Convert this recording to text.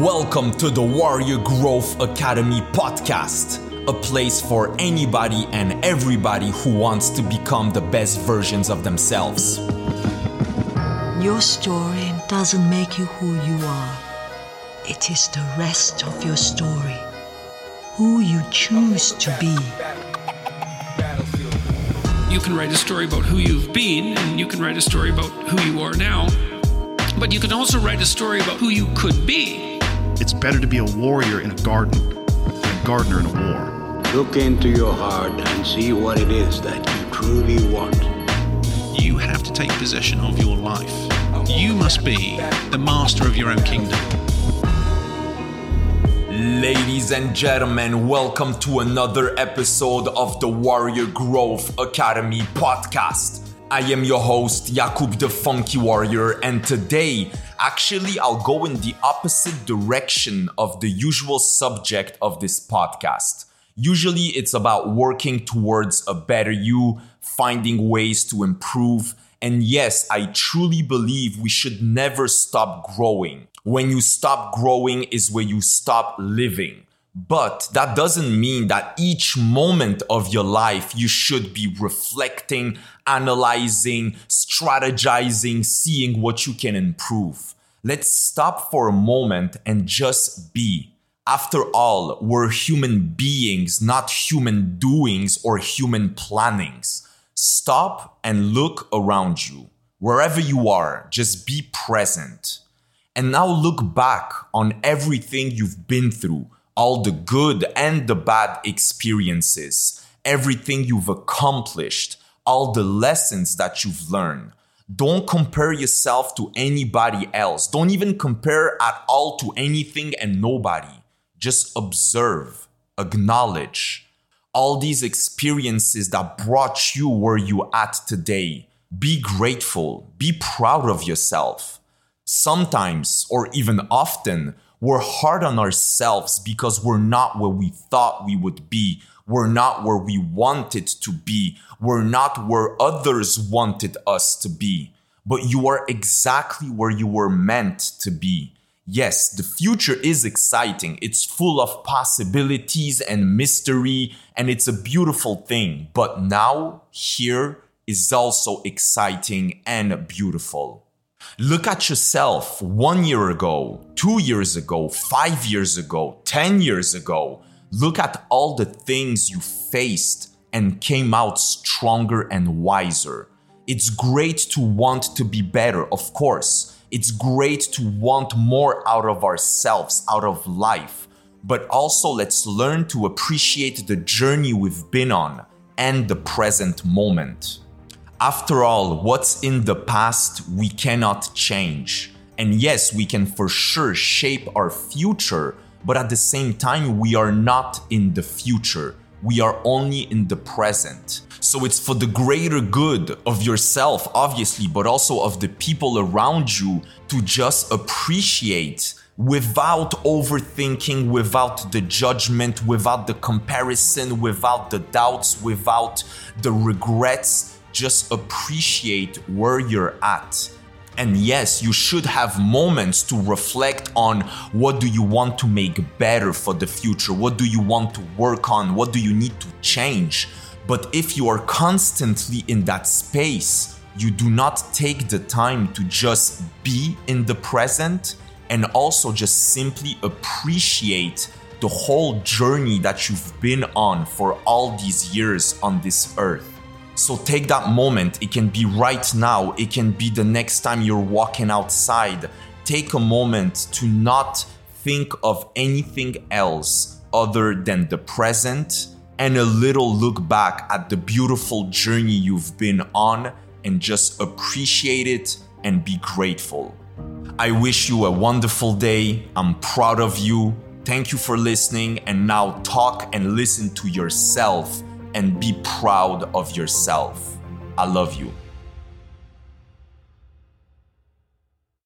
Welcome to the Warrior Growth Academy podcast, a place for anybody and everybody who wants to become the best versions of themselves. Your story doesn't make you who you are, it is the rest of your story, who you choose to be. You can write a story about who you've been, and you can write a story about who you are now. But you can also write a story about who you could be. It's better to be a warrior in a garden than a gardener in a war. Look into your heart and see what it is that you truly want. You have to take possession of your life. You must be the master of your own kingdom. Ladies and gentlemen, welcome to another episode of the Warrior Growth Academy podcast. I am your host, Jakub the Funky Warrior, and today, actually, I'll go in the opposite direction of the usual subject of this podcast. Usually, it's about working towards a better you, finding ways to improve. And yes, I truly believe we should never stop growing. When you stop growing is where you stop living. But that doesn't mean that each moment of your life you should be reflecting, analyzing, strategizing, seeing what you can improve. Let's stop for a moment and just be. After all, we're human beings, not human doings or human plannings. Stop and look around you. Wherever you are, just be present. And now look back on everything you've been through, all the good and the bad experiences, everything you've accomplished, all the lessons that you've learned. Don't compare yourself to anybody else. Don't even compare at all to anything and nobody. Just observe, acknowledge all these experiences that brought you where you at today. Be grateful, be proud of yourself. Sometimes, or even often, we're hard on ourselves because we're not where we thought we would be. We're not where we wanted to be. We're not where others wanted us to be. But you are exactly where you were meant to be. Yes, the future is exciting. It's full of possibilities and mystery, and it's a beautiful thing. But now, here is also exciting and beautiful. Look at yourself one year ago, two years ago, five years ago, 10 years ago. Look at all the things you faced and came out stronger and wiser. It's great to want to be better, of course. It's great to want more out of ourselves, out of life. But also, let's learn to appreciate the journey we've been on and the present moment. After all, what's in the past we cannot change. And yes, we can for sure shape our future, but at the same time, we are not in the future. We are only in the present. So it's for the greater good of yourself, obviously, but also of the people around you to just appreciate without overthinking, without the judgment, without the comparison, without the doubts, without the regrets just appreciate where you're at. And yes, you should have moments to reflect on what do you want to make better for the future? What do you want to work on? What do you need to change? But if you are constantly in that space, you do not take the time to just be in the present and also just simply appreciate the whole journey that you've been on for all these years on this earth. So take that moment. It can be right now, it can be the next time you're walking outside. Take a moment to not think of anything else other than the present and a little look back at the beautiful journey you've been on and just appreciate it and be grateful. I wish you a wonderful day. I'm proud of you. Thank you for listening. And now talk and listen to yourself and be proud of yourself. I love you.